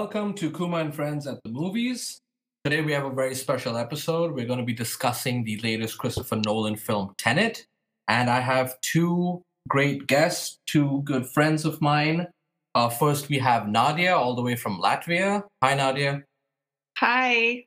Welcome to Kunal and Friends at the Movies. Today we have a very special episode. We're going to be discussing the latest Christopher Nolan film, Tenet. And I have two great guests, two good friends of mine. Uh, first, we have Nadia, all the way from Latvia. Hi, Nadia. Hi.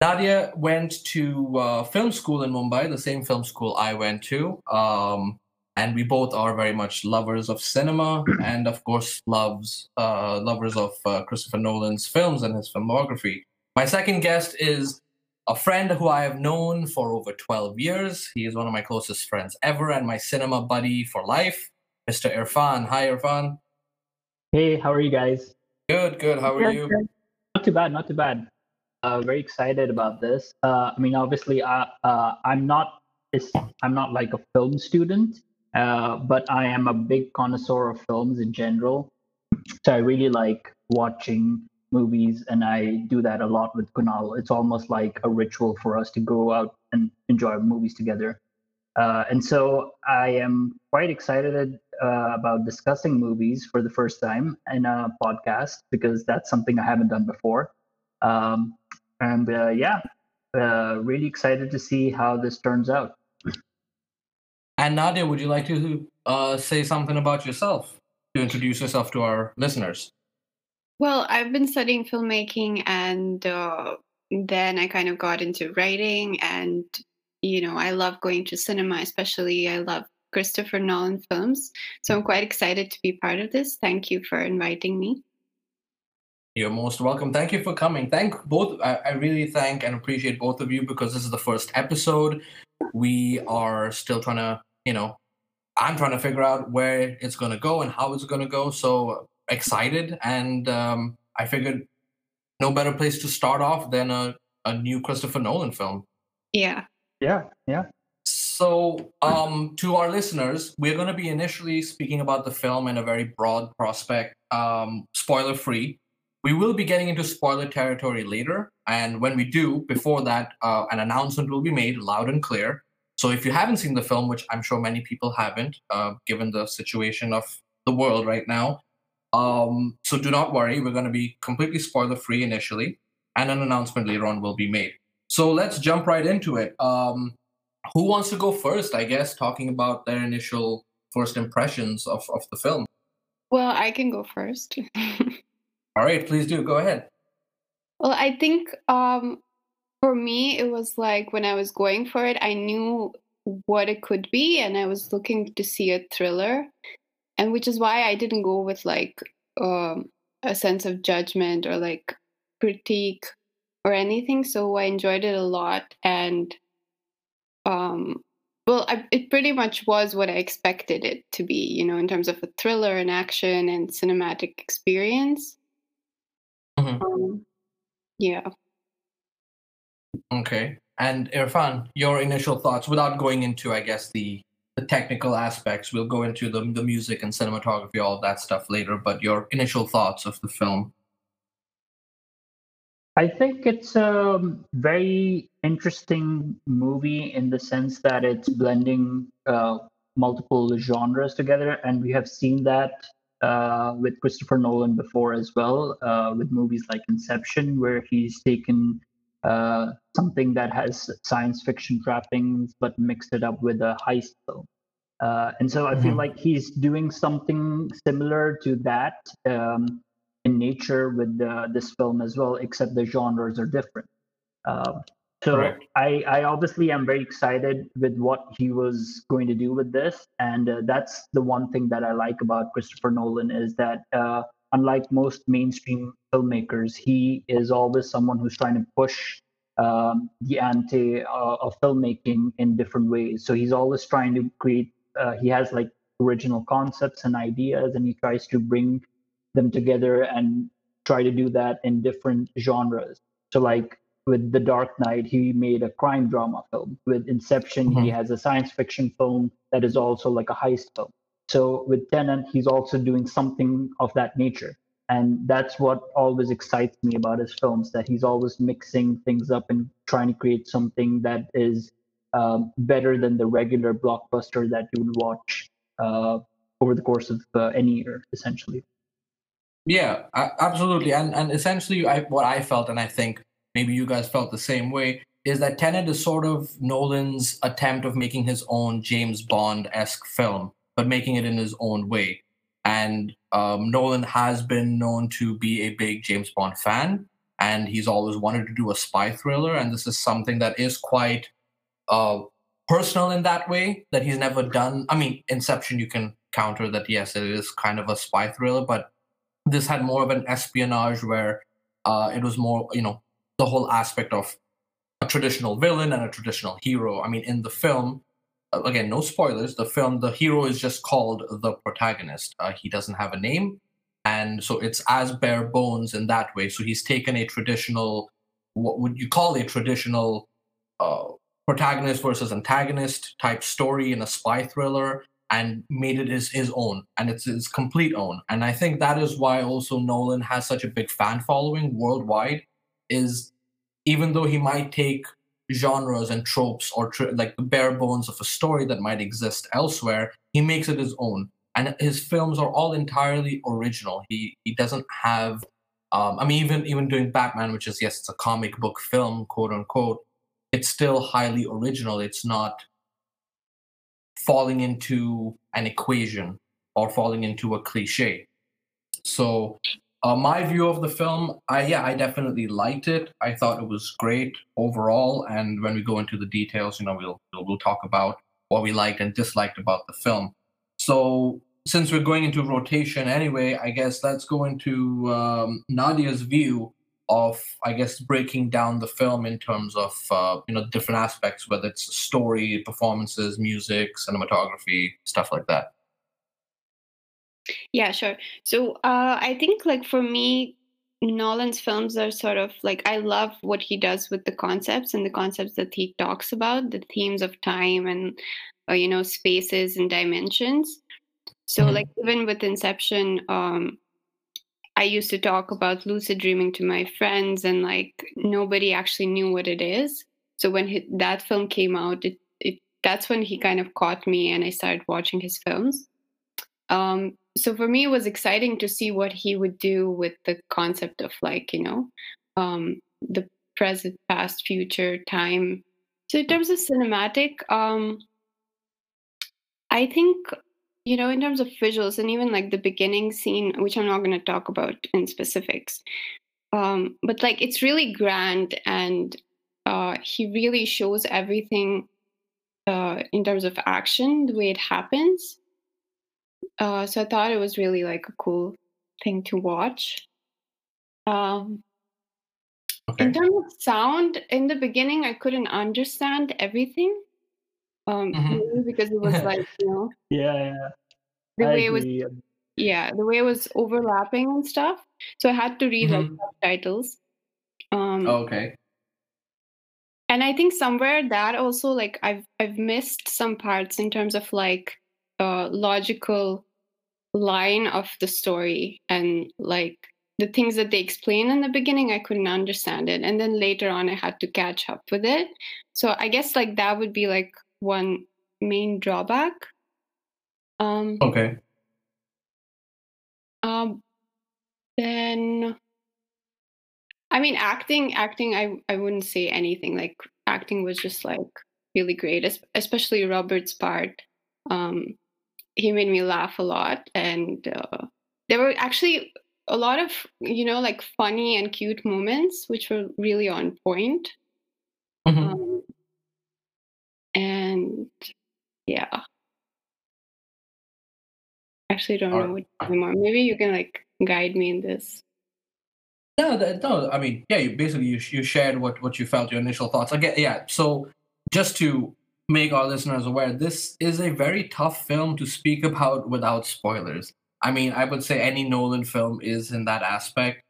Nadia went to uh, film school in Mumbai, the same film school I went to. Um, and we both are very much lovers of cinema and of course loves uh, lovers of uh, christopher nolan's films and his filmography. My second guest is a friend who i have known for over 12 years. He is one of my closest friends ever and my cinema buddy for life mr irfan. Hi irfan. Hey how are you guys? Good good. How are you? not too bad not too bad. Uh, very excited about this. Uh, i mean obviously I, uh, i'm not i'm not like a film student uh, but I am a big connoisseur of films in general. So I really like watching movies, and I do that a lot with Kunal. It's almost like a ritual for us to go out and enjoy movies together. Uh, and so I am quite excited uh, about discussing movies for the first time in a podcast because that's something I haven't done before. Um, and uh, yeah, uh, really excited to see how this turns out. And Nadia, would you like to uh, say something about yourself to introduce yourself to our listeners? Well, I've been studying filmmaking and uh, then I kind of got into writing. And, you know, I love going to cinema, especially I love Christopher Nolan films. So I'm quite excited to be part of this. Thank you for inviting me. You're most welcome. Thank you for coming. Thank both. I, I really thank and appreciate both of you because this is the first episode. We are still trying to you know, I'm trying to figure out where it's going to go and how it's going to go. So excited. And um, I figured no better place to start off than a, a new Christopher Nolan film. Yeah. Yeah. Yeah. So, um, to our listeners, we're going to be initially speaking about the film in a very broad prospect, um, spoiler free. We will be getting into spoiler territory later. And when we do, before that, uh, an announcement will be made loud and clear. So if you haven't seen the film, which I'm sure many people haven't, uh, given the situation of the world right now, um, so do not worry. We're going to be completely spoiler free initially, and an announcement later on will be made. So let's jump right into it. Um, who wants to go first? I guess talking about their initial first impressions of, of the film. Well, I can go first. All right, please do. Go ahead. Well, I think um, for me, it was like when I was going for it, I knew what it could be, and I was looking to see a thriller, and which is why I didn't go with like um, a sense of judgment or like critique or anything. So I enjoyed it a lot, and um, well, I, it pretty much was what I expected it to be, you know, in terms of a thriller and action and cinematic experience. Mm-hmm. Um, yeah. Okay. And Irfan, your initial thoughts without going into, I guess, the the technical aspects. We'll go into the the music and cinematography, all that stuff later. But your initial thoughts of the film. I think it's a very interesting movie in the sense that it's blending uh, multiple genres together, and we have seen that uh, with Christopher Nolan before as well, uh, with movies like Inception, where he's taken uh, something that has science fiction trappings but mixed it up with a heist film. Uh, and so I mm-hmm. feel like he's doing something similar to that um, in nature with uh, this film as well, except the genres are different. Um, so I, I obviously am very excited with what he was going to do with this, and uh, that's the one thing that I like about Christopher Nolan is that uh, unlike most mainstream filmmakers, he is always someone who's trying to push um, the ante uh, of filmmaking in different ways. So he's always trying to create. Uh, he has like original concepts and ideas, and he tries to bring them together and try to do that in different genres. So like with The Dark Knight, he made a crime drama film. With Inception, mm-hmm. he has a science fiction film that is also like a heist film. So with Tenet, he's also doing something of that nature. And that's what always excites me about his films, that he's always mixing things up and trying to create something that is um, better than the regular blockbuster that you would watch uh, over the course of uh, any year, essentially. Yeah, absolutely. And and essentially, I, what I felt, and I think maybe you guys felt the same way, is that Tenet is sort of Nolan's attempt of making his own James Bond esque film, but making it in his own way. And um, Nolan has been known to be a big James Bond fan, and he's always wanted to do a spy thriller. And this is something that is quite uh, personal in that way that he's never done. I mean, Inception, you can counter that, yes, it is kind of a spy thriller, but this had more of an espionage where uh, it was more, you know, the whole aspect of a traditional villain and a traditional hero. I mean, in the film, again, no spoilers. The film, the hero is just called the protagonist. Uh, he doesn't have a name, and so it's as bare bones in that way. So he's taken a traditional, what would you call a traditional, uh, protagonist versus antagonist type story in a spy thriller, and made it his, his own, and it's his complete own. And I think that is why also Nolan has such a big fan following worldwide. Is even though he might take genres and tropes or tr- like the bare bones of a story that might exist elsewhere, he makes it his own. And his films are all entirely original. He he doesn't have, um, I mean, even even doing Batman, which is yes, it's a comic book film, quote unquote. It's still highly original. It's not falling into an equation or falling into a cliche. So uh, my view of the film, I yeah, I definitely liked it. I thought it was great overall. And when we go into the details, you know, we'll we'll, we'll talk about what we liked and disliked about the film. So since we're going into rotation anyway, I guess let's go into um, Nadia's view of, I guess, breaking down the film in terms of uh, you know different aspects, whether it's story, performances, music, cinematography, stuff like that. Yeah, sure. So uh, I think like for me, Nolan's films are sort of like I love what he does with the concepts and the concepts that he talks about, the themes of time and uh, you know spaces and dimensions. So mm-hmm. like even with Inception, um, I used to talk about lucid dreaming to my friends, and like nobody actually knew what it is. So when he, that film came out, it, it that's when he kind of caught me, and I started watching his films. Um, so for me it was exciting to see what he would do with the concept of like you know um, the present past future time. So in terms of cinematic um, i think you know in terms of visuals and even like the beginning scene which i'm not going to talk about in specifics um, but like it's really grand and uh, he really shows everything uh, in terms of action the way it happens uh, so I thought it was really like a cool thing to watch. Um, okay. In terms of sound, in the beginning, I couldn't understand everything. Um, mm-hmm. because it was like you know, yeah, yeah. The I way agree. it was, yeah, the way it was overlapping and stuff. So I had to read mm-hmm. like subtitles. Um, oh, okay. And I think somewhere that also like I've I've missed some parts in terms of like uh, logical line of the story and like the things that they explain in the beginning i couldn't understand it. And then later on i had to catch up with it. So i guess like that would be like one main drawback. Um okay. um then i mean acting acting i i wouldn't say anything. Like acting was just like really great especially robert's part. Um he made me laugh a lot and uh, there were actually a lot of you know like funny and cute moments which were really on point mm-hmm. um, and yeah actually don't know what anymore maybe you can like guide me in this no, no. I mean, yeah. You basically you, you shared what what you felt, your initial thoughts. Again, yeah. So just to make our listeners aware this is a very tough film to speak about without spoilers. I mean, I would say any Nolan film is in that aspect.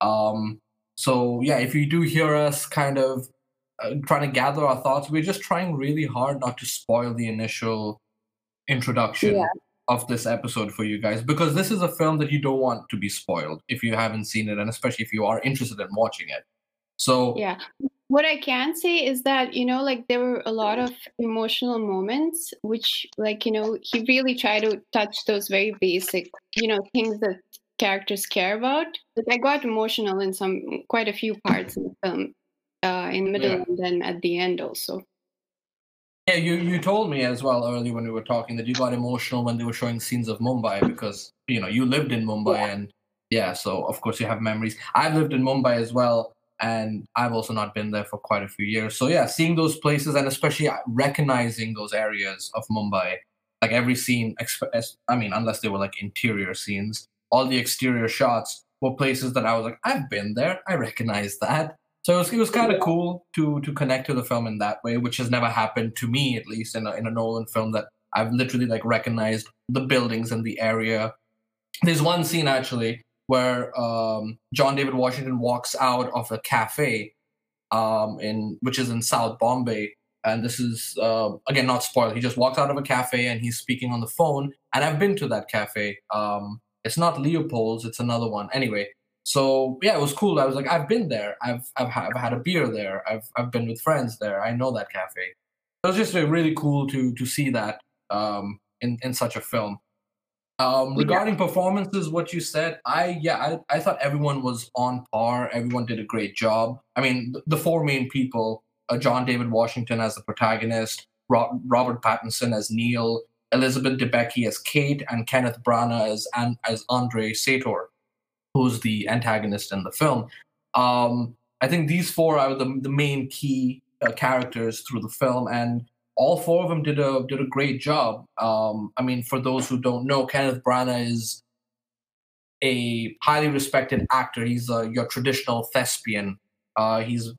Um, so yeah, if you do hear us kind of uh, trying to gather our thoughts, we're just trying really hard not to spoil the initial introduction yeah. of this episode for you guys because this is a film that you don't want to be spoiled if you haven't seen it, and especially if you are interested in watching it. So yeah, what I can say is that, you know, like there were a lot of emotional moments, which, like, you know, he really tried to touch those very basic, you know, things that characters care about. But I got emotional in some quite a few parts in the film, uh, in the middle Yeah. and then at the end also. Yeah, you, you told me as well earlier when we were talking that you got emotional when they were showing scenes of Mumbai because you know you lived in Mumbai Yeah. and yeah, so of course you have memories. I've lived in Mumbai as well, and I've also not been there for quite a few years. So yeah, seeing those places and especially uh, recognizing those areas of Mumbai, like every scene, I mean, unless they were like interior scenes, all the exterior shots were places that I was like, I've been there, I recognize that. So it was, it was kind of cool to to connect to the film in that way, which has never happened to me, at least in a, in a Nolan film that I've literally like recognized the buildings and the area. There's one scene actually where um, John David Washington walks out of a cafe, um, in which is in South Bombay, and this is uh, again not spoiled. He just walks out of a cafe and he's speaking on the phone. And I've been to that cafe. Um, it's not Leopold's, it's another one. Anyway, so yeah, it was cool. I was like, I've been there. I've I've, I've had a beer there. I've I've been with friends there. I know that cafe. It was just uh, really cool to to see that um, in in such a film. Um, Yeah. regarding performances, what you said, I yeah, I, I thought everyone was on par. Everyone did a great job. I mean, the, the four main people: uh, John David Washington as the protagonist, Ro- Robert Pattinson as Neil, Elizabeth Debicki as Kate, and Kenneth Branagh as An- as Andrei Sator, who's the antagonist in the film. Um, I think these four are the the main key uh, characters through the film, and all four of them did a did a great job. Um, I mean, for those who don't know, Kenneth Branagh is a highly respected actor. He's uh, your traditional thespian. Uh, he's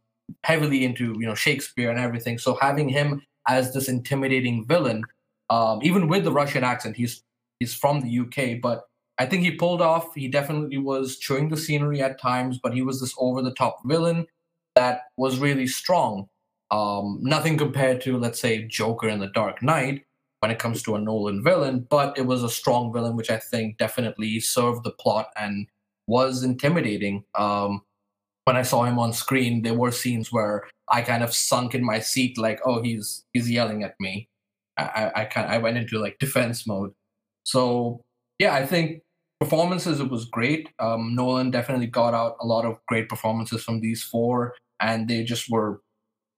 heavily into you know Shakespeare and everything. So having him as this intimidating villain, um, even with the Russian accent, he's he's from the UK, but I think he pulled off. He definitely was chewing the scenery at times, but he was this over the top villain that was really strong. Um, nothing compared to, let's say, Joker in The Dark Knight when it comes to a Nolan villain, but it was a strong villain, which I think definitely served the plot and was intimidating. Um, when I saw him on screen, there were scenes where I kind of sunk in my seat, like, "Oh, he's he's yelling at me." I I, kind I went into like defense mode. So yeah, I think performances it was great. Um, Nolan definitely got out a lot of great performances from these four, and they just were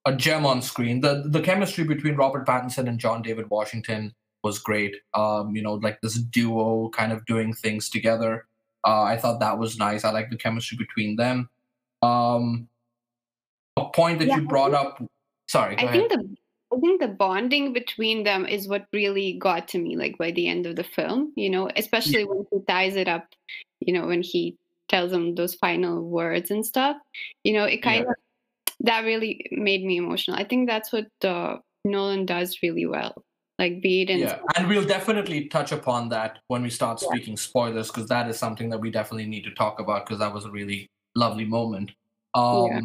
a gem on screen. The the chemistry between Robert Pattinson and John David Washington was great. Um, you know, like this duo kind of doing things together. Uh, I thought that was nice. I like the chemistry between them. Um, a point that Yeah, you brought think- up. Sorry, go I ahead. think the I think the bonding between them is what really got to me, like by the end of the film, you know, especially when he ties it up, you know, when he tells them those final words and stuff, you know, it kind Yeah. of that really made me emotional. I think that's what uh, Nolan does really well, like be it in yeah and we'll definitely touch upon that when we start Yeah. speaking spoilers because that is something that we definitely need to talk about because that was a really lovely moment um Yeah.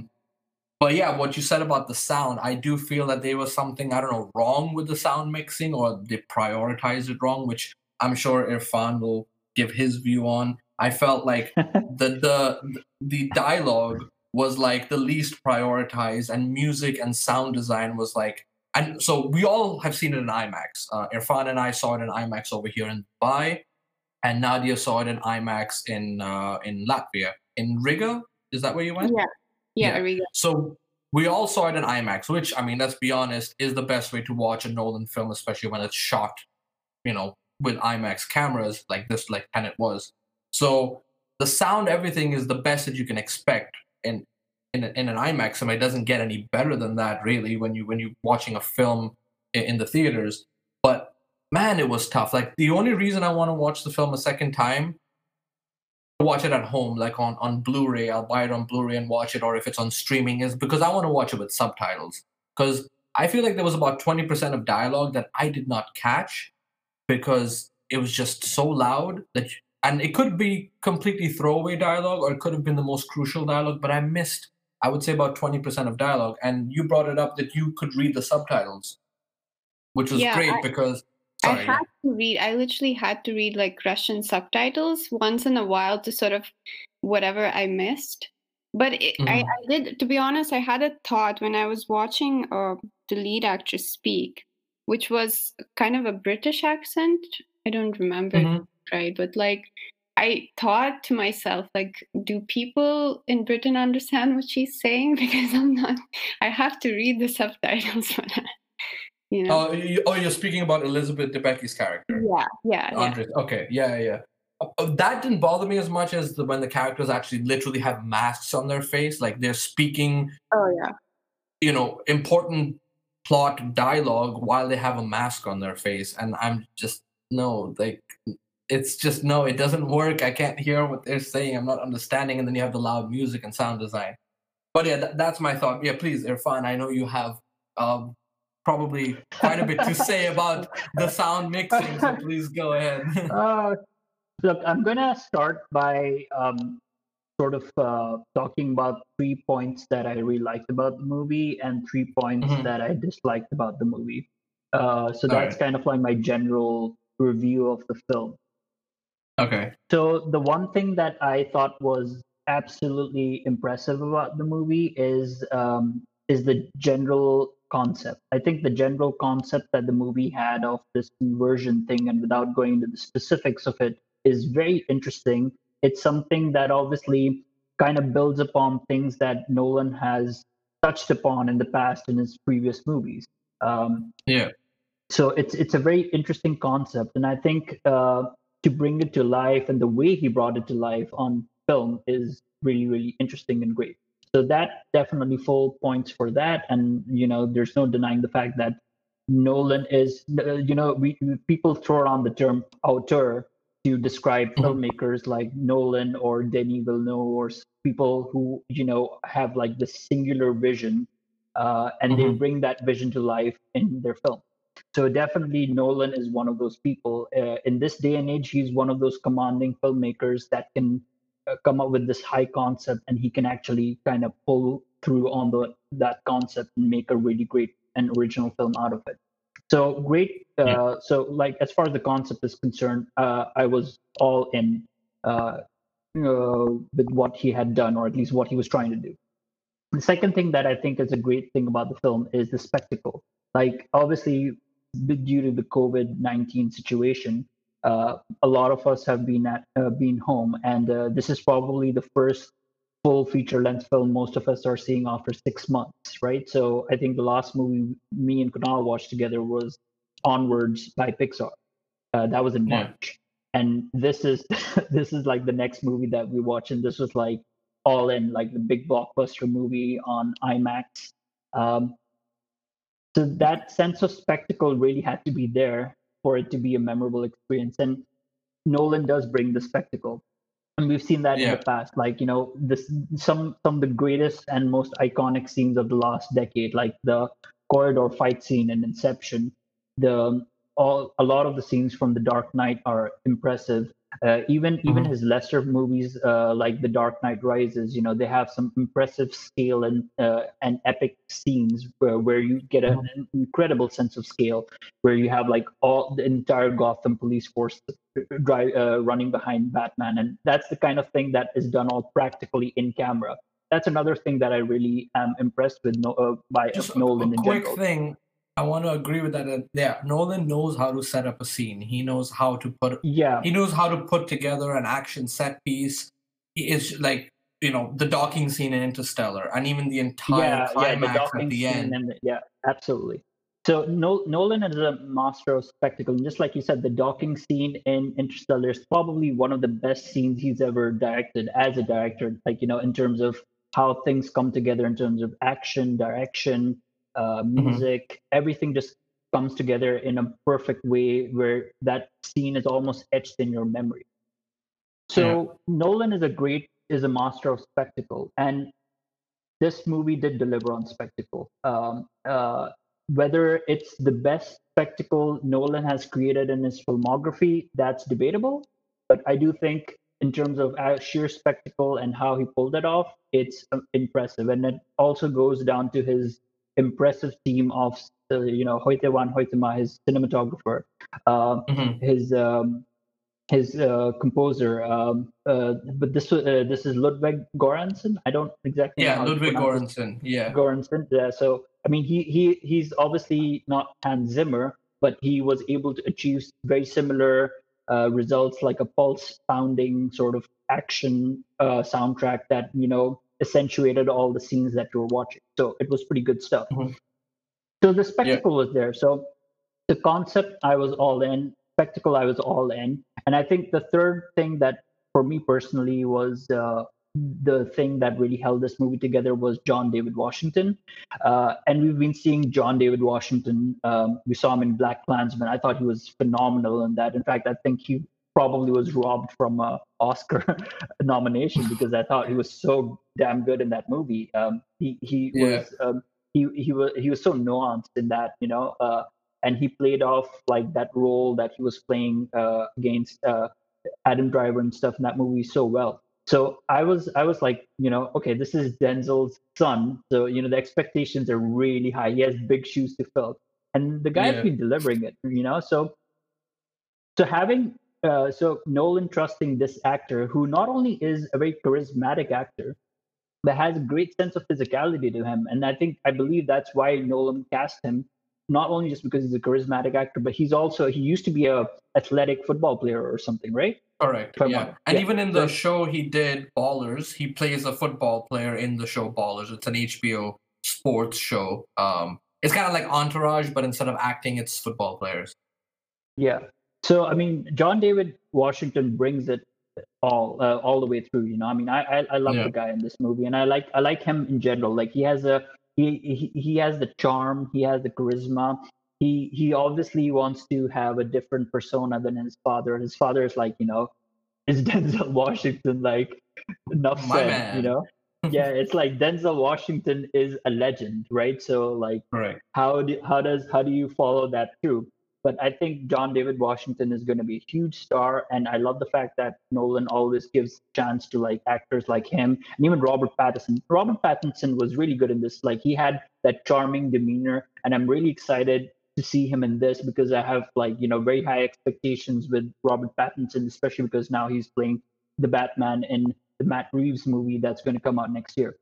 but yeah what you said about the sound i do feel that there was something i don't know wrong with the sound mixing or they prioritized it wrong which i'm sure irfan will give his view on i felt like the the the dialogue was like the least prioritized and music and sound design was like and so we all have seen it in IMAX. Uh, Irfan and I saw it in IMAX over here in Dubai, and Nadia saw it in IMAX in uh, in Latvia, in Riga. Is that where you went? yeah, yeah, Yeah. really. So we all saw it in IMAX, which I mean, let's be honest, is the best way to watch a Nolan film, especially when it's shot, you know, with IMAX cameras like this, like and it was. So the sound, everything is the best that you can expect in in, in an IMAX. I mean, it doesn't get any better than that, really, when you when you're watching a film in, in the theaters. But man, it was tough. Like the only reason I want to watch the film a second time watch it at home, like on on Blu-ray. I'll buy it on Blu-ray and watch it, or if it's on streaming, is because I want to watch it with subtitles. Because I feel like there was about twenty percent of dialogue that I did not catch because it was just so loud that, and it could be completely throwaway dialogue, or it could have been the most crucial dialogue. But I missed, I would say, about twenty percent of dialogue. And you brought it up that you could read the subtitles, which was Yeah, great I- because. I Sorry, yeah. had to read. I literally had to read like Russian subtitles once in a while to sort of whatever I missed. But it, I, Mhm. I did, to be honest, I had a thought when I was watching uh, the lead actress speak, which was kind of a British accent. I don't remember Mhm. Right, but like I thought to myself, like, do people in Britain understand what she's saying? Because I'm not. I have to read the subtitles for that. You know. Oh, you, oh, you're speaking about Elizabeth Debicki's character. yeah, yeah, yeah. Andres. Okay, yeah, yeah. Uh, uh, That didn't bother me as much as the, when the characters actually literally have masks on their face, like they're speaking, Oh yeah. you know, important plot dialogue while they have a mask on their face, and I'm just no, like it's just no, it doesn't work. I can't hear what they're saying. I'm not understanding, and then you have the loud music and sound design. But yeah, that, that's my thought. Yeah, please, Irfan. I know you have um, probably quite a bit to say about the sound mixing, so please go ahead. Uh, look, I'm gonna start by um, sort of uh, talking about three points that I really liked about the movie and three points Mhm. that I disliked about the movie. Uh, so All that's kind of like my general review of the film. Okay. So the one thing that I thought was absolutely impressive about the movie is um, is the general concept. I think the general concept that the movie had of this conversion thing, and without going into the specifics of it, is very interesting. It's something that obviously kind of builds upon things that Nolan has touched upon in the past in his previous movies. Um, Yeah. so it's it's a very interesting concept, and I think uh, to bring it to life and the way he brought it to life on film is really really interesting and great. So that definitely full points for that, and you know there's no denying the fact that Nolan is you know we people throw around the term auteur to describe Mhm. filmmakers like Nolan or Denis Villeneuve or people who you know have like the singular vision, uh, and they Mhm. bring that vision to life in their film. So definitely Nolan is one of those people. Uh, in this day and age, he's one of those commanding filmmakers that can uh, come up with this high concept, and he can actually kind of pull through on the that concept and make a really great and original film out of it. So great. Uh, Yeah. So like as far as the concept is concerned, uh, I was all in uh, uh, with what he had done, or at least what he was trying to do. The second thing that I think is a great thing about the film is the spectacle. Like obviously, due to the COVID nineteen situation, uh, a lot of us have been at uh, been home, and uh, this is probably the first full feature length film most of us are seeing after six months, right? So I think the last movie me and Kunal watched together was Onwards by Pixar. Uh, that was in Yeah. March, and this is this is like the next movie that we watch, and this was like all in like the big blockbuster movie on IMAX. Um, so that sense of spectacle really had to be there for it to be a memorable experience, and Nolan does bring the spectacle, and we've seen that in the past. Like you know, this some some of the greatest and most iconic scenes of the last decade, like the corridor fight scene in Inception. The all a lot of the scenes from The Dark Knight are impressive. Uh, even even Mhm. his lesser movies, uh, like The Dark Knight Rises, you know, they have some impressive scale and uh, and epic scenes where, where you get an incredible sense of scale, where you have like all the entire Gotham police force drive, uh, running behind Batman, and that's the kind of thing that is done all practically in camera. That's another thing that I really am impressed with no, uh, by Just a, Nolan a in quick general. thing. I want to agree with that. uh, Yeah, Nolan knows how to set up a scene. He knows how to put Yeah, he knows how to put together an action set piece. He is like you know the docking scene in Interstellar, and even the entire yeah, yeah, the climax at the end. the- yeah, absolutely. So Nol- Nolan is a master of spectacle, and just like you said, the docking scene in Interstellar is probably one of the best scenes he's ever directed as a director. Like you know, in terms of how things come together, in terms of action, direction, uh, music, everything just comes together in a perfect way where that scene is almost etched in your memory. So Nolan is a great is a master of spectacle, and this movie did deliver on spectacle. Um, uh, whether it's the best spectacle Nolan has created in his filmography, that's debatable. But I do think, in terms of uh, sheer spectacle and how he pulled it off, it's uh, impressive. And it also goes down to his impressive team of, uh, you know, Hoyte van Hoytema, his cinematographer, uh, Mhm. his um, his uh, composer. Um, uh, but this uh, this is Ludwig Göransson. I don't exactly Yeah, Ludwig Göransson. Yeah, Göransson. Yeah, so I mean, he he he's obviously not Hans Zimmer, but he was able to achieve very similar uh, results like a pulse pounding sort of action uh, soundtrack that you know accentuated all the scenes that you were watching. So it was pretty good stuff. Mhm. So the spectacle was there. So the concept, I was all in. Spectacle, I was all in. And I think the third thing that, for me personally, was uh, the thing that really held this movie together was John David Washington. Uh, and we've been seeing John David Washington. Um, we saw him in Black Klansman. I thought he was phenomenal in that. In fact, I think he probably was robbed from a Oscar nomination because I thought he was so damn good in that movie. Um, he he Yeah. was um, he he was he was so nuanced in that you know, uh, and he played off like that role that he was playing uh, against uh, Adam Driver and stuff in that movie so well. So I was I was like you know okay this is Denzel's son so you know the expectations are really high. He has big shoes to fill, and the guy's Yeah. been delivering it. You know so so having uh, so Nolan trusting this actor who not only is a very charismatic actor, but has a great sense of physicality to him, and I think I believe that's why Nolan cast him. Not only just because he's a charismatic actor, but he's also he used to be a athletic football player or something, right? Correct. Yeah. And Yeah. even in the So- show he did Ballers, he plays a football player in the show Ballers. It's an HBO sports show. Um it's kind of like Entourage, but instead of acting, it's football players. Yeah. So I mean, John David Washington brings it all uh, all the way through. You know, I mean, I I, I love Yeah. the guy in this movie, and I like I like him in general. Like he has a he he, he has the charm, he has the charisma. He he obviously wants to have a different persona than his father. His father is like you know, is Denzel Washington like enough My said. man. You know. yeah, it's like Denzel Washington is a legend, right? So like Correct. how do how does how do you follow that through but i think john david washington is going to be a huge star and i love the fact that nolan always gives chance to like actors like him and even robert pattinson. Robert pattinson was really good in this. Like he had that charming demeanor and i'm really excited to see him in this because i have like you know very high expectations with robert pattinson especially because now he's playing the batman in the matt reeves movie that's going to come out next year.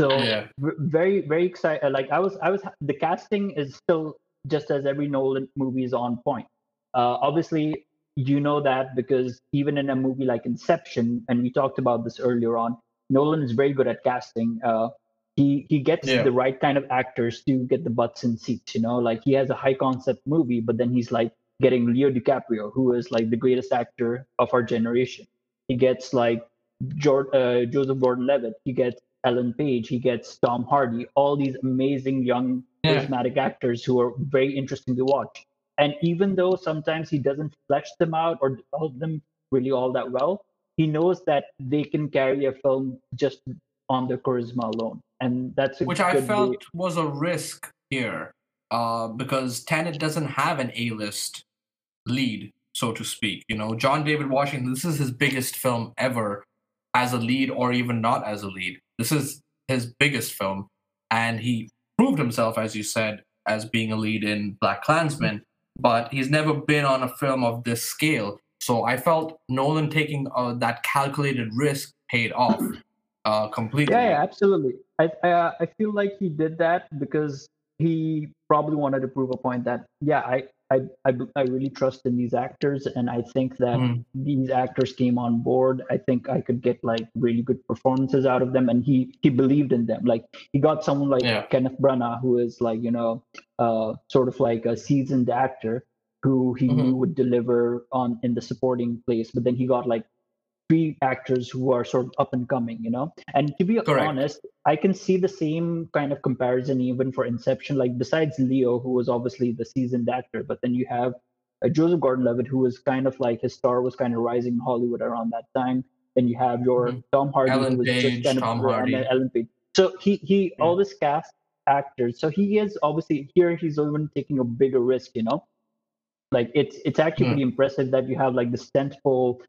So Yeah. very very excited like i was i was the casting is still just as every nolan movie is on point. Uh, obviously you know that because even in a movie like inception and we talked about this earlier on nolan is very good at casting. Uh, he he gets Yeah. the right kind of actors to get the butts in seats you know? Like he has a high concept movie but then he's like getting leo dicaprio who is like the greatest actor of our generation. He gets like Jor- uh, joseph gordon-levitt. He gets ellen page. He gets tom hardy. All these amazing young Yeah. charismatic actors who are very interesting to watch and even though sometimes he doesn't flesh them out or develop them really all that well he knows that they can carry a film just on their charisma alone and that's a Which I good way- felt was a risk here. Uh, because Tenet doesn't have an A-list lead, so to speak. You know, John David Washington, this is his biggest film ever as a lead or even not as a lead. This is his biggest film. And he proved himself, as you said, as being a lead in Black Klansman, but he's never been on a film of this scale. So I felt Nolan taking uh, that calculated risk paid off uh, completely. yeah, yeah absolutely I, I uh, i feel like he did that because he probably wanted to prove a point that yeah i i i, I really trust in these actors and i think that Mhm. these actors came on board i think i could get like really good performances out of them and he he believed in them like he got someone like Yeah. kenneth branagh who is like you know uh sort of like a seasoned actor who he knew Mhm. would deliver on in the supporting place but then he got like three actors who are sort of up and coming you know and to be Correct. honest i can see the same kind of comparison even for inception like besides leo who was obviously the seasoned actor but then you have uh, joseph gordon-levitt who was kind of like his star was kind of rising in hollywood around that time then you have your Mhm. tom hardy Ellen who was Page, just kind of Tom Hardy. ellen page so he he Yeah. always cast actors so he is obviously here he's even taking a bigger risk you know like it's it's actually Mhm. pretty impressive that you have like this tentpole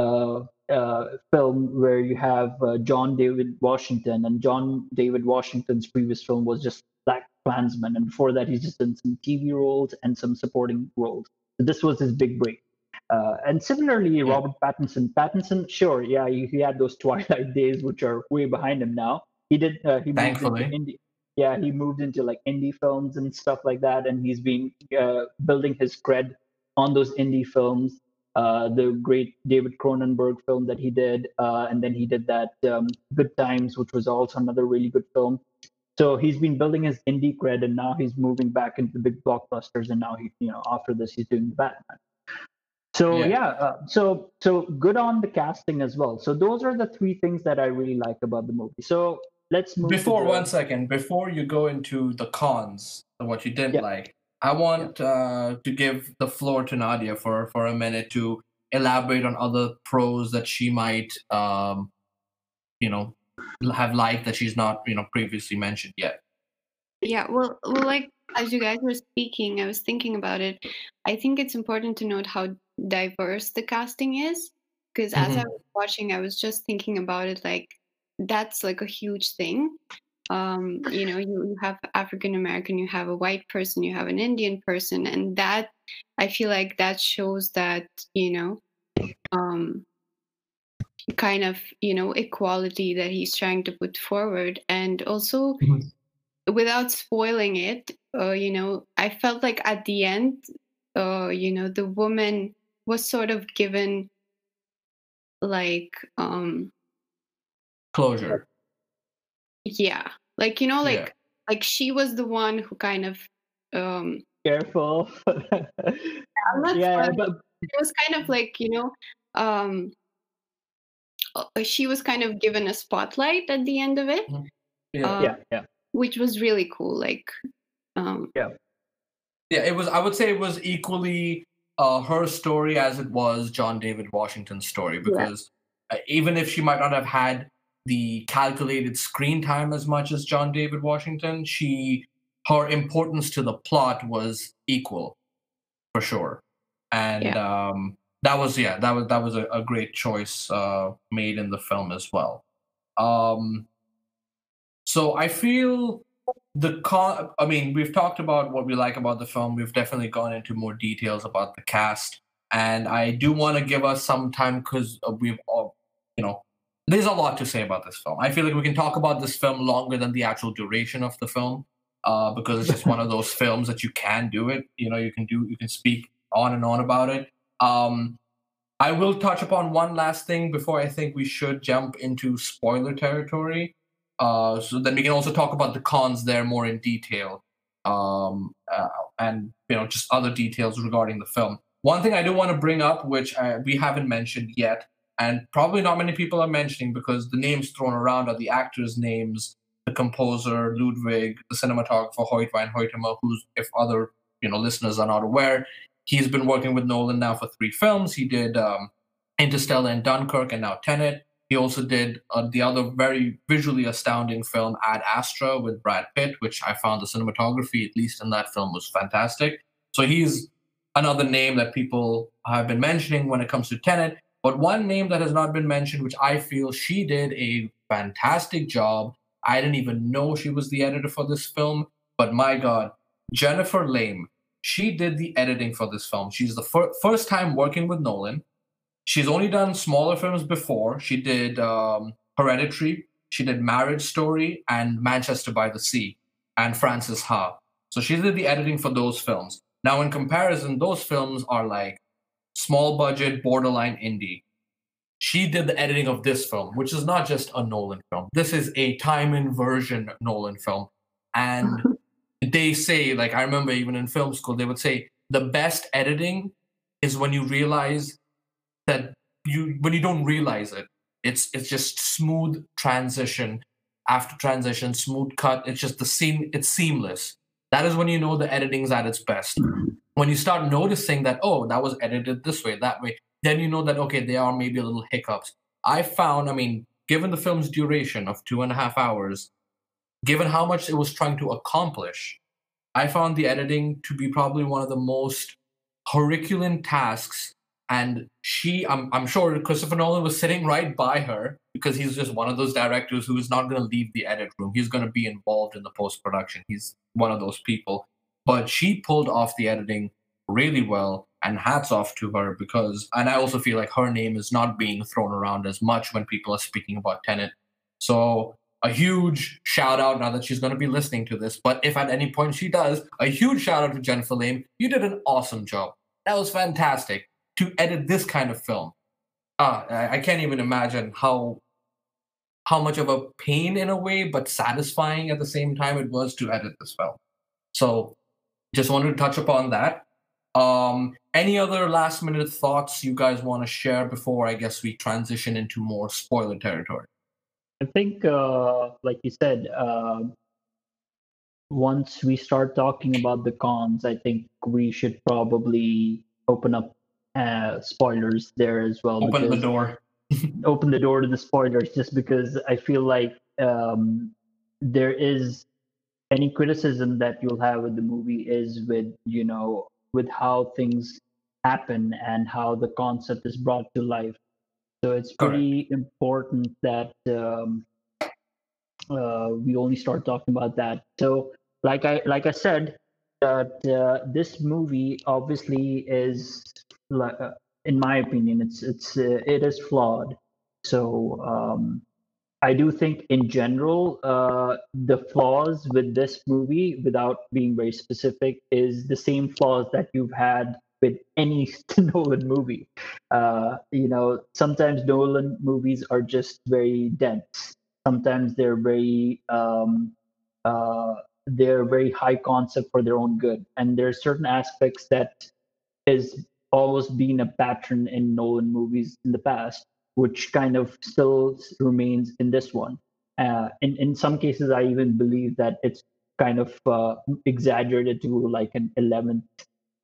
uh, uh, film where you have uh, John David Washington, and John David Washington's previous film was just Black Klansman, and before that he's just done some TV roles and some supporting roles. So this was his big break. Uh, and similarly, Robert Pattinson. Pattinson, sure, yeah, he, he had those Twilight days, which are way behind him now. He did. Uh, he moved Thankfully. into indie. Yeah, he moved into like indie films and stuff like that, and he's been uh, building his cred on those indie films uh, the great David Cronenberg film that he did, uh, and then he did that um, Good Times, which was also another really good film. So he's been building his indie cred, and now he's moving back into the big blockbusters. And now he, you know, after this, he's doing the Batman. So yeah, yeah uh, so so good on the casting as well. So those are the three things that I really like about the movie. So let's move. Before the... one second, before you go into the cons of what you didn't yeah. like, I want yeah. uh, to give the floor to Nadia for for a minute to elaborate on other pros that she might, um, you know, have liked that she's not, you know, previously mentioned yet. Yeah, well, well, like as you guys were speaking, I was thinking about it. I think it's important to note how diverse the casting is, because mm-hmm. as I was watching, I was just thinking about it. Like that's like a huge thing um, you know you, you have african american you have a white person you have an indian person and that i feel like that shows that you know um, kind of you know equality that he's trying to put forward and also mm-hmm. without spoiling it uh, you know i felt like at the end uh, you know the woman was sort of given like um closure yeah like you know like yeah. like she was the one who kind of um careful yeah, but it was kind of like you know um uh, she was kind of given a spotlight at the end of it mm-hmm. yeah um, yeah yeah which was really cool like um yeah yeah it was i would say it was equally uh her story as it was john david washington's story because yeah. uh, even if she might not have had the calculated screen time as much as John David Washington. She her importance to the plot was equal, for sure, and yeah. um, that was yeah that was that was a, a great choice uh, made in the film as well. Um, so I feel the con. I mean, we've talked about what we like about the film. We've definitely gone into more details about the cast, and I do want to give us some time because we've all, you know, there's a lot to say about this film. I feel like we can talk about this film longer than the actual duration of the film, uh, because it's just one of those films that you can do it. You know, you can do, you can speak on and on about it. Um, I will touch upon one last thing before I think we should jump into spoiler territory. Uh, so then we can also talk about the cons there more in detail, um, uh, and you know just other details regarding the film. One thing I do want to bring up, which uh, we haven't mentioned yet, and probably not many people are mentioning because the names thrown around are the actors' names, the composer Ludwig, the cinematographer Hoyte van Hoytema, who's if other you know listeners are not aware, he's been working with Nolan now for three films. He did um, Interstellar and Dunkirk, and now Tenet. He also did uh, the other very visually astounding film Ad Astra with Brad Pitt, which I found the cinematography, at least in that film, was fantastic. So he's another name that people have been mentioning when it comes to Tenet. But one name that has not been mentioned, which I feel she did a fantastic job. I didn't even know she was the editor for this film, but my God, Jennifer Lame. She did the editing for this film. She's the fir- first time working with Nolan. She's only done smaller films before. She did um, Hereditary, she did Marriage Story, and Manchester by the Sea, and Frances Ha. So she did the editing for those films. Now, in comparison, those films are like small budget, borderline indie. She did the editing of this film, which is not just a Nolan film. This is a time inversion Nolan film. And they say, like, I remember even in film school, they would say the best editing is when you realize that you, when you don't realize it, it's it's just smooth transition after transition, smooth cut. It's just the scene, it's seamless. That is when you know the editing's at its best. When you start noticing that oh that was edited this way that way then you know that okay there are maybe a little hiccups. I found i mean given the film's duration of two and a half hours given how much it was trying to accomplish i found the editing to be probably one of the most herculean tasks. And she I'm, I'm sure christopher nolan was sitting right by her because he's just one of those directors who is not going to leave the edit room. He's going to be involved in the post production he's one of those people. But she pulled off the editing really well and hats off to her because and i also feel like her name is not being thrown around as much when people are speaking about tenet. So a huge shout out now that she's going to be listening to this but if at any point she does a huge shout out to jennifer lame. You did an awesome job. That was fantastic to edit this kind of film. Uh, I, can't even imagine how how much of a pain in a way, but satisfying at the same time it was to edit this film. So just wanted to touch upon that. Um, any other last minute thoughts you guys want to share before I guess we transition into more spoiler territory? I think, uh, like you said, uh, once we start talking about the cons, I think we should probably open up uh, spoilers there as well. Open the door. open the door to the spoilers, just because I feel like um, there is any criticism that you'll have with the movie is with you know with how things happen and how the concept is brought to life. So it's pretty Correct. important that um, uh, we only start talking about that. So, like I like I said, that uh, this movie obviously is, in my opinion, it's it's uh, it is flawed. So um, I do think, in general, uh, the flaws with this movie, without being very specific, is the same flaws that you've had with any Nolan movie. Uh, you know, sometimes Nolan movies are just very dense. Sometimes they're very um, uh, they're very high concept for their own good, and there are certain aspects that has always been a pattern in Nolan movies in the past which kind of still remains in this one. Uh, in in some cases, I even believe that it's kind of uh, exaggerated to like an eleventh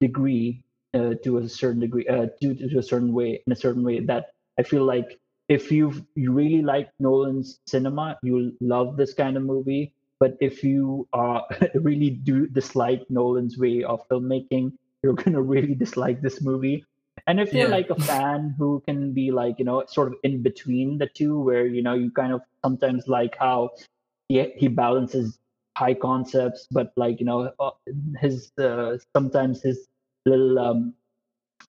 degree uh, to a certain degree, uh, to, to a certain way, in a certain way that I feel like if you you really like Nolan's cinema, you'll love this kind of movie. But if you uh, really do dislike Nolan's way of filmmaking, you're gonna really dislike this movie. And if you're like a fan who can be like, you know, sort of in between the two, where, you know, you kind of sometimes like how he, he balances high concepts, but like, you know, uh, his uh, sometimes his little um,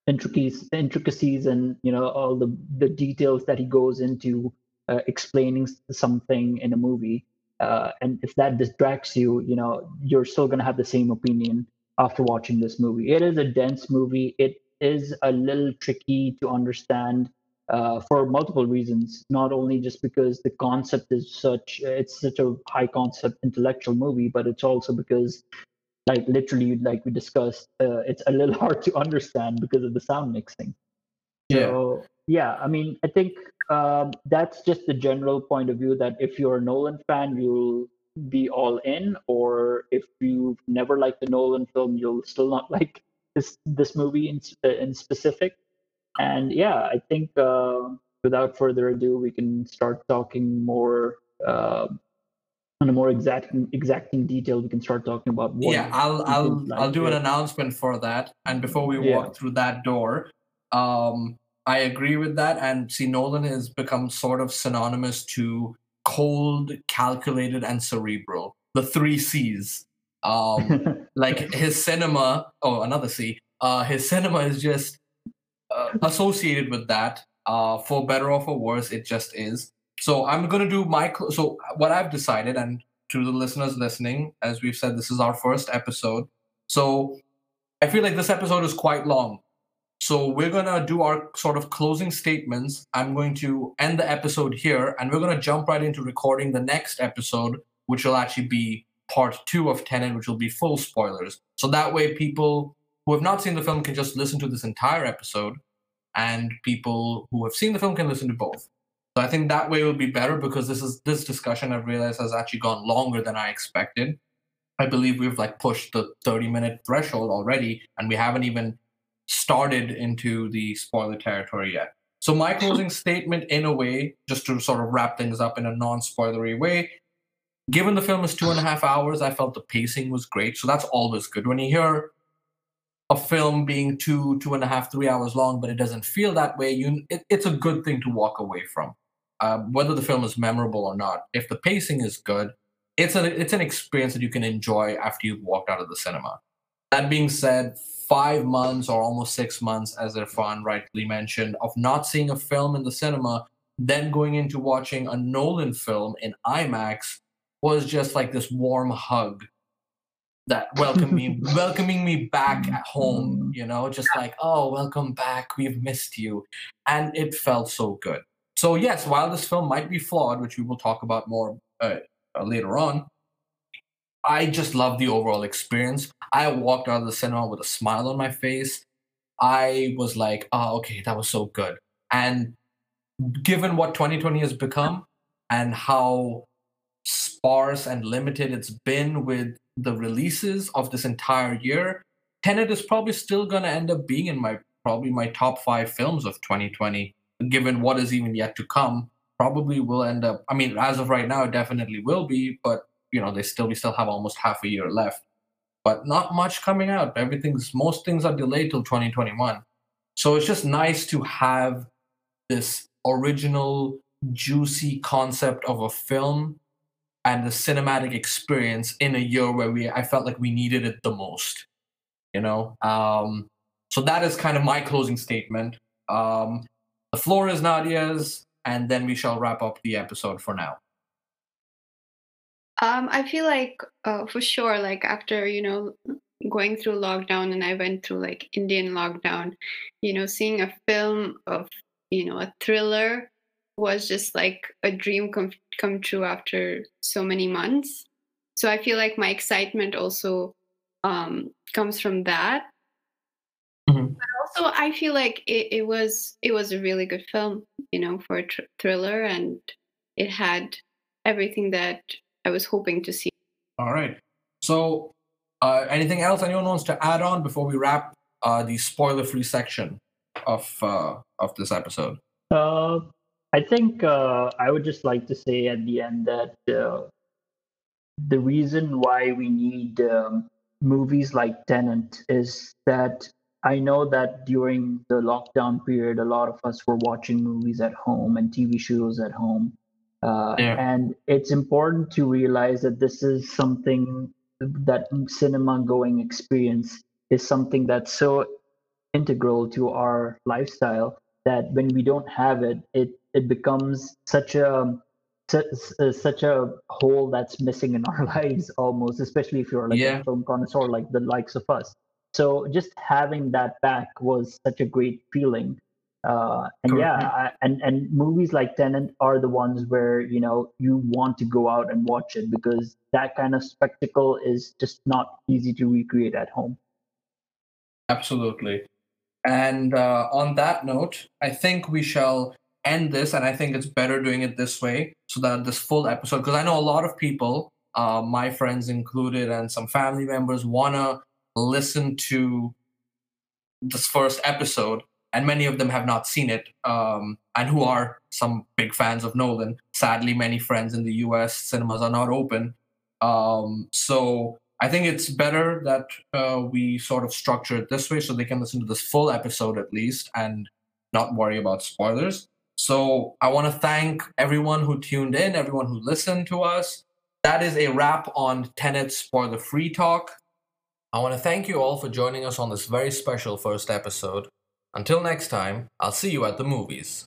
intricacies, intricacies and, you know, all the, the details that he goes into uh, explaining something in a movie. Uh, and if that distracts you, you know, you're still going to have the same opinion after watching this movie. It is a dense movie. It is a little tricky to understand uh, for multiple reasons. Not only just because the concept is such, it's such a high concept intellectual movie, but it's also because, like literally, like we discussed, uh, it's a little hard to understand because of the sound mixing. Yeah. So, yeah, I mean, I think um, that's just the general point of view that if you're a Nolan fan, you'll be all in, or if you've never liked the Nolan film, you'll still not like this this movie in in specific. And yeah, I think uh, without further ado, we can start talking more uh, on a more exacting exacting detail. We can start talking about. Yeah, I'll I'll like I'll do an announcement for that. And before we walk through that door, um, I agree with that. And see, Nolan has become sort of synonymous to cold, calculated, and cerebral. The three C's. Um, like his cinema, oh, another C. Uh, his cinema is just uh, associated with that. Uh, for better or for worse, it just is. So I'm gonna do my. Cl- so what I've decided, and to the listeners listening, as we've said, this is our first episode. So I feel like this episode is quite long. So we're gonna do our sort of closing statements. I'm going to end the episode here, and we're gonna jump right into recording the next episode, which will actually be part two of Tenet, which will be full spoilers. So that way, people who have not seen the film can just listen to this entire episode, and people who have seen the film can listen to both. So I think that way will be better because this is this discussion I've realized has actually gone longer than I expected. I believe we've like pushed the 30 minute threshold already, and we haven't even started into the spoiler territory yet. So my closing statement, in a way, just to sort of wrap things up in a non-spoilery way, given the film is two and a half hours, I felt the pacing was great. So that's always good. When you hear a film being two, two and a half, three hours long, but it doesn't feel that way, you it, it's a good thing to walk away from. Uh, whether the film is memorable or not, if the pacing is good, it's an it's an experience that you can enjoy after you've walked out of the cinema. That being said, five months or almost six months, as Irfan rightly mentioned, of not seeing a film in the cinema, then going into watching a Nolan film in IMAX was just like this warm hug that welcome me welcoming me back at home you know just like oh welcome back. We've missed you. And it felt so good. So yes while this film might be flawed which we will talk about more uh, uh, later on i just love the overall experience i walked out of the cinema with a smile on my face i was like oh okay that was so good and given what 2020 has become and how sparse and limited it's been with the releases of this entire year, Tenet is probably still going to end up being in my probably my top five films of 2020, given what is even yet to come. Probably will end up. I mean, as of right now, it definitely will be, but you know, they still we still have almost half a year left. But not much coming out. Everything's most things are delayed till 2021. So it's just nice to have this original, juicy concept of a film and the cinematic experience in a year where we I felt like we needed it the most. You know, um, so that is kind of my closing statement. Um, the floor is Nadia's, and then we shall wrap up the episode for now. Um, I feel like uh, for sure, like after you know going through lockdown, and I went through like Indian lockdown, you know, seeing a film of you know a thriller was just like a dream come come true after so many months. So I feel like my excitement also um, comes from that. Mm-hmm. But also, I feel like it, it, was it was a really good film, you know, for a tr- thriller, and it had everything that I was hoping to see. All right. So, uh, anything else anyone wants to add on before we wrap uh, the spoiler-free section of uh, of this episode? Uh, I think uh, I would just like to say at the end that uh, the reason why we need um, movies like Tenet is that I know that during the lockdown period, a lot of us were watching movies at home and TV shows at home. Uh, yeah. And it's important to realize that this is something that cinema going experience is something that's so integral to our lifestyle that when we don't have it, it it becomes such a such a hole that's missing in our lives almost especially if you're like yeah. a film connoisseur like the likes of us so just having that back was such a great feeling uh, and yeah I, and and movies like Tenet are the ones where you know you want to go out and watch it because that kind of spectacle is just not easy to recreate at home. Absolutely. And uh, on that note i think we shall end this, and I think it's better doing it this way so that this full episode, because I know a lot of people, uh, my friends included, and some family members, wanna listen to this first episode, and many of them have not seen it, um, and who are some big fans of Nolan. Sadly, many friends in the U.S. cinemas are not open, um, so I think it's better that uh, we sort of structure it this way so they can listen to this full episode at least and not worry about spoilers. So I want to thank everyone who tuned in, everyone who listened to us. That is a wrap on Tenet Spoiler Free Talk. I want to thank you all for joining us on this very special first episode. Until next time, I'll see you at the movies.